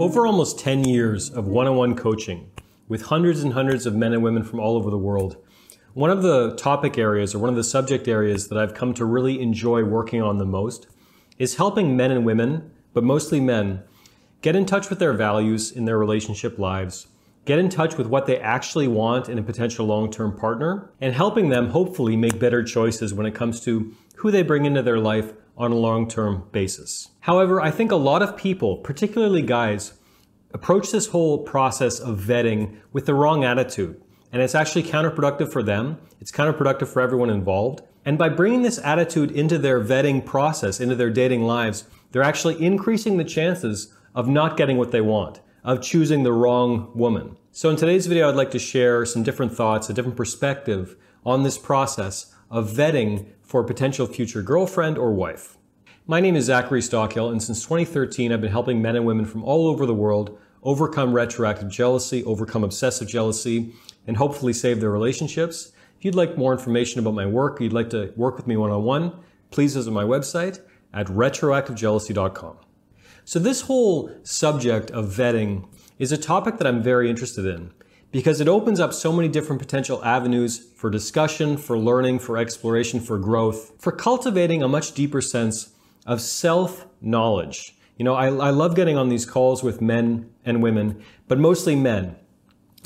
Over almost 10 years of one on one coaching with hundreds and hundreds of men and women from all over the world, one of the topic areas or one of the subject areas that I've come to really enjoy working on the most is helping men and women, but mostly men, get in touch with their values in their relationship lives, get in touch with what they actually want in a potential long term partner, and helping them hopefully make better choices when it comes to who they bring into their life on a long term basis. However, I think a lot of people, particularly guys, approach this whole process of vetting with the wrong attitude. And it's actually counterproductive for them. It's counterproductive for everyone involved. And by bringing this attitude into their vetting process, into their dating lives, they're actually increasing the chances of not getting what they want, of choosing the wrong woman. So in today's video, I'd like to share some different thoughts, a different perspective on this process of vetting for a potential future girlfriend or wife. My name is Zachary Stockill, and since 2013, I've been helping men and women from all over the world overcome retroactive jealousy, overcome obsessive jealousy, and hopefully save their relationships. If you'd like more information about my work, or you'd like to work with me one on one, please visit my website at retroactivejealousy.com. So, this whole subject of vetting is a topic that I'm very interested in because it opens up so many different potential avenues for discussion, for learning, for exploration, for growth, for cultivating a much deeper sense of self knowledge. You know, I, I love getting on these calls with men and women, but mostly men.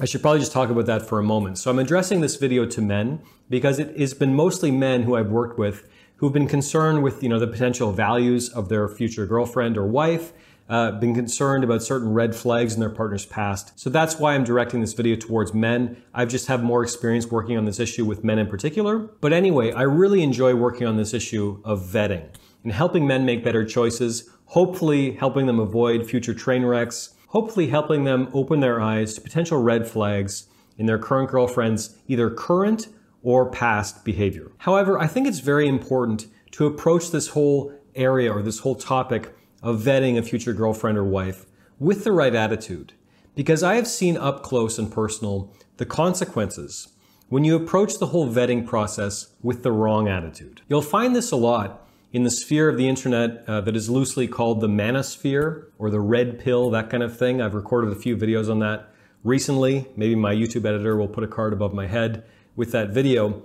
I should probably just talk about that for a moment. So I'm addressing this video to men because it has been mostly men who I've worked with who've been concerned with, you know, the potential values of their future girlfriend or wife, uh, been concerned about certain red flags in their partner's past. So that's why I'm directing this video towards men. I've just have more experience working on this issue with men in particular. But anyway, I really enjoy working on this issue of vetting and helping men make better choices, hopefully helping them avoid future train wrecks, hopefully helping them open their eyes to potential red flags in their current girlfriend's either current or past behavior. However, I think it's very important to approach this whole area or this whole topic of vetting a future girlfriend or wife with the right attitude. Because I have seen up close and personal the consequences when you approach the whole vetting process with the wrong attitude. You'll find this a lot in the sphere of the internet uh, that is loosely called the manosphere or the red pill, that kind of thing. I've recorded a few videos on that recently. Maybe my YouTube editor will put a card above my head with that video.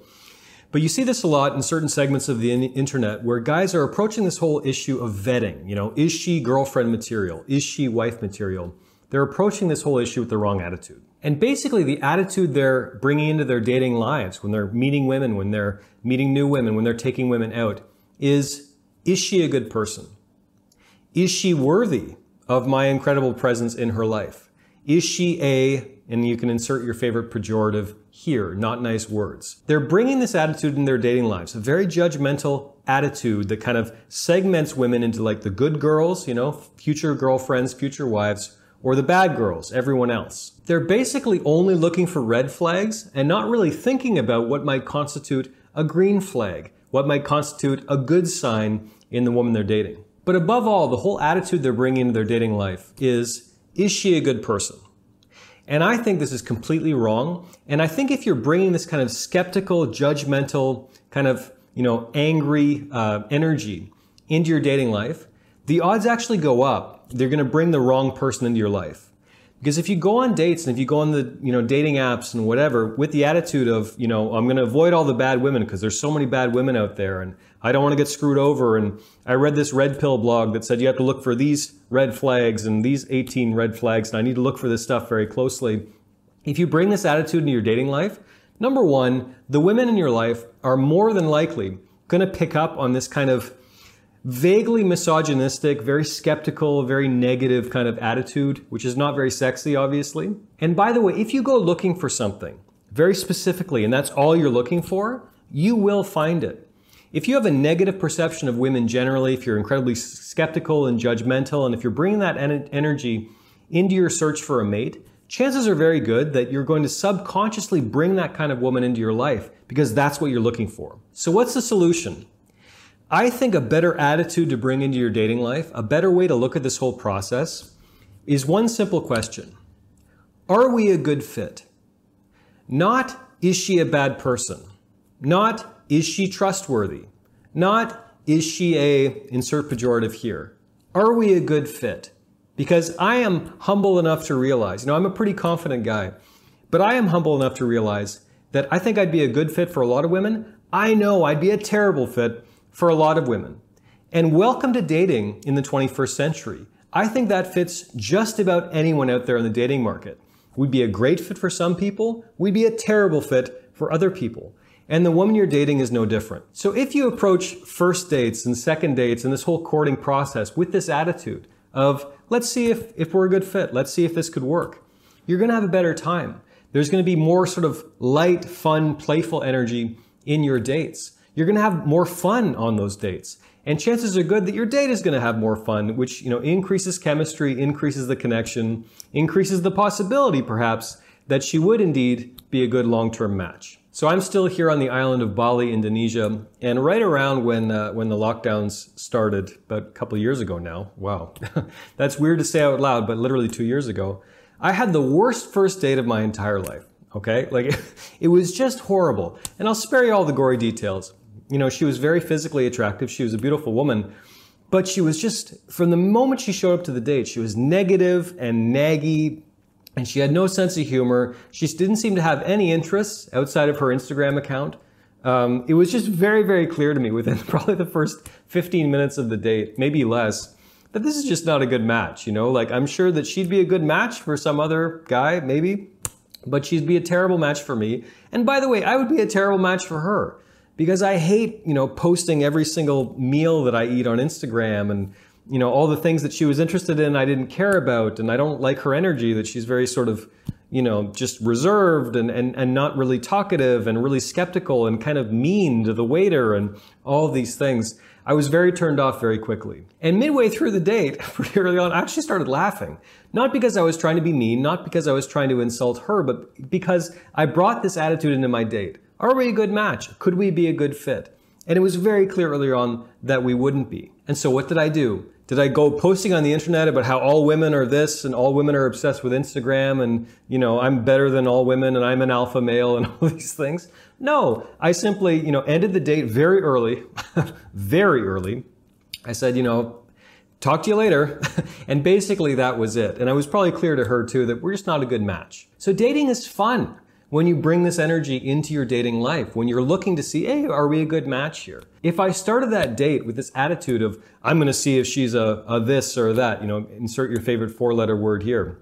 But you see this a lot in certain segments of the internet where guys are approaching this whole issue of vetting. You know, is she girlfriend material? Is she wife material? They're approaching this whole issue with the wrong attitude. And basically, the attitude they're bringing into their dating lives when they're meeting women, when they're meeting new women, when they're taking women out, is is she a good person? Is she worthy of my incredible presence in her life? Is she a, and you can insert your favorite pejorative here, not nice words. They're bringing this attitude in their dating lives, a very judgmental attitude that kind of segments women into like the good girls, you know, future girlfriends, future wives, or the bad girls, everyone else. They're basically only looking for red flags and not really thinking about what might constitute a green flag what might constitute a good sign in the woman they're dating. But above all, the whole attitude they're bringing into their dating life is, is she a good person? And I think this is completely wrong. And I think if you're bringing this kind of skeptical, judgmental, kind of, you know, angry uh, energy into your dating life, the odds actually go up. They're going to bring the wrong person into your life. Because if you go on dates and if you go on the you know dating apps and whatever with the attitude of you know I'm going to avoid all the bad women because there's so many bad women out there and I don't want to get screwed over and I read this red pill blog that said you have to look for these red flags and these 18 red flags and I need to look for this stuff very closely. If you bring this attitude into your dating life, number one, the women in your life are more than likely going to pick up on this kind of vaguely misogynistic, very skeptical, very negative kind of attitude, which is not very sexy, obviously. And by the way, if you go looking for something very specifically, and that's all you're looking for, you will find it. If you have a negative perception of women generally, if you're incredibly skeptical and judgmental, and if you're bringing that energy into your search for a mate, chances are very good that you're going to subconsciously bring that kind of woman into your life because that's what you're looking for. So, what's the solution? I think a better attitude to bring into your dating life, a better way to look at this whole process, is one simple question Are we a good fit? Not, is she a bad person? Not, is she trustworthy? Not, is she a, insert pejorative here, are we a good fit? Because I am humble enough to realize, you know, I'm a pretty confident guy, but I am humble enough to realize that I think I'd be a good fit for a lot of women. I know I'd be a terrible fit for a lot of women. And welcome to dating in the 21st century. I think that fits just about anyone out there in the dating market. We'd be a great fit for some people, we'd be a terrible fit for other people. And the woman you're dating is no different. So if you approach first dates and second dates and this whole courting process with this attitude of, let's see if, if we're a good fit, let's see if this could work, you're gonna have a better time. There's gonna be more sort of light, fun, playful energy in your dates. You're gonna have more fun on those dates. And chances are good that your date is going to have more fun, which, you know, increases chemistry, increases the connection, increases the possibility, perhaps, that she would indeed be a good long-term match. So I'm still here on the island of Bali, Indonesia, and right around when uh, when the lockdowns started, about a couple years ago now. Wow, that's weird to say out loud, but literally two years ago, I had the worst first date of my entire life. Okay, like it was just horrible, and I'll spare you all the gory details. You know, she was very physically attractive. She was a beautiful woman. But she was just, from the moment she showed up to the date, she was negative and naggy, and she had no sense of humor. She didn't seem to have any interests outside of her Instagram account. Um, it was just very, very clear to me within probably the first 15 minutes of the date, maybe less, that this is just not a good match. You know, like I'm sure that she'd be a good match for some other guy, maybe, but she'd be a terrible match for me. And by the way, I would be a terrible match for her because I hate, you know, posting every single meal that I eat on Instagram and, you know, all the things that she was interested in I didn't care about. And I don't like her energy that she's very sort of, you know, just reserved and, and, and not really talkative and really skeptical and kind of mean to the waiter and all these things. I was very turned off very quickly. And midway through the date, pretty early on, I actually started laughing. Not because I was trying to be mean, not because I was trying to insult her, but because I brought this attitude into my date. Are we a good match? Could we be a good fit? And it was very clear earlier on that we wouldn't be. And so what did I do? Did I go posting on the internet about how all women are this and all women are obsessed with Instagram and, you know, I'm better than all women and I'm an alpha male and all these things? No, I simply, you know, ended the date very early, very early. I said, you know, talk to you later. and basically that was it. And I was probably clear to her too that we're just not a good match. So dating is fun when you bring this energy into your dating life, when you're looking to see, hey, are we a good match here? If I started that date with this attitude of, I'm going to see if she's a, a this or that, you know, insert your favorite four letter word here.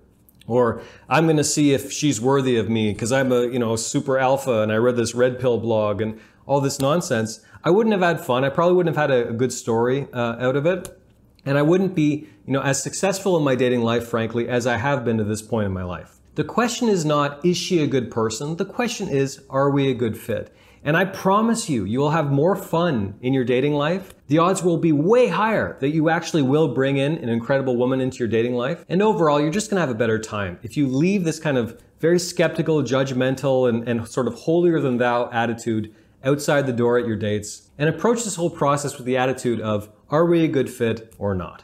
Or I'm going to see if she's worthy of me because I'm a, you know, super alpha and I read this red pill blog and all this nonsense. I wouldn't have had fun. I probably wouldn't have had a, a good story uh, out of it. And I wouldn't be, you know, as successful in my dating life, frankly, as I have been to this point in my life. The question is not, is she a good person? The question is, are we a good fit? And I promise you, you will have more fun in your dating life. The odds will be way higher that you actually will bring in an incredible woman into your dating life. And overall, you're just gonna have a better time. If you leave this kind of very skeptical, judgmental, and, and sort of holier than thou attitude outside the door at your dates and approach this whole process with the attitude of, are we a good fit or not?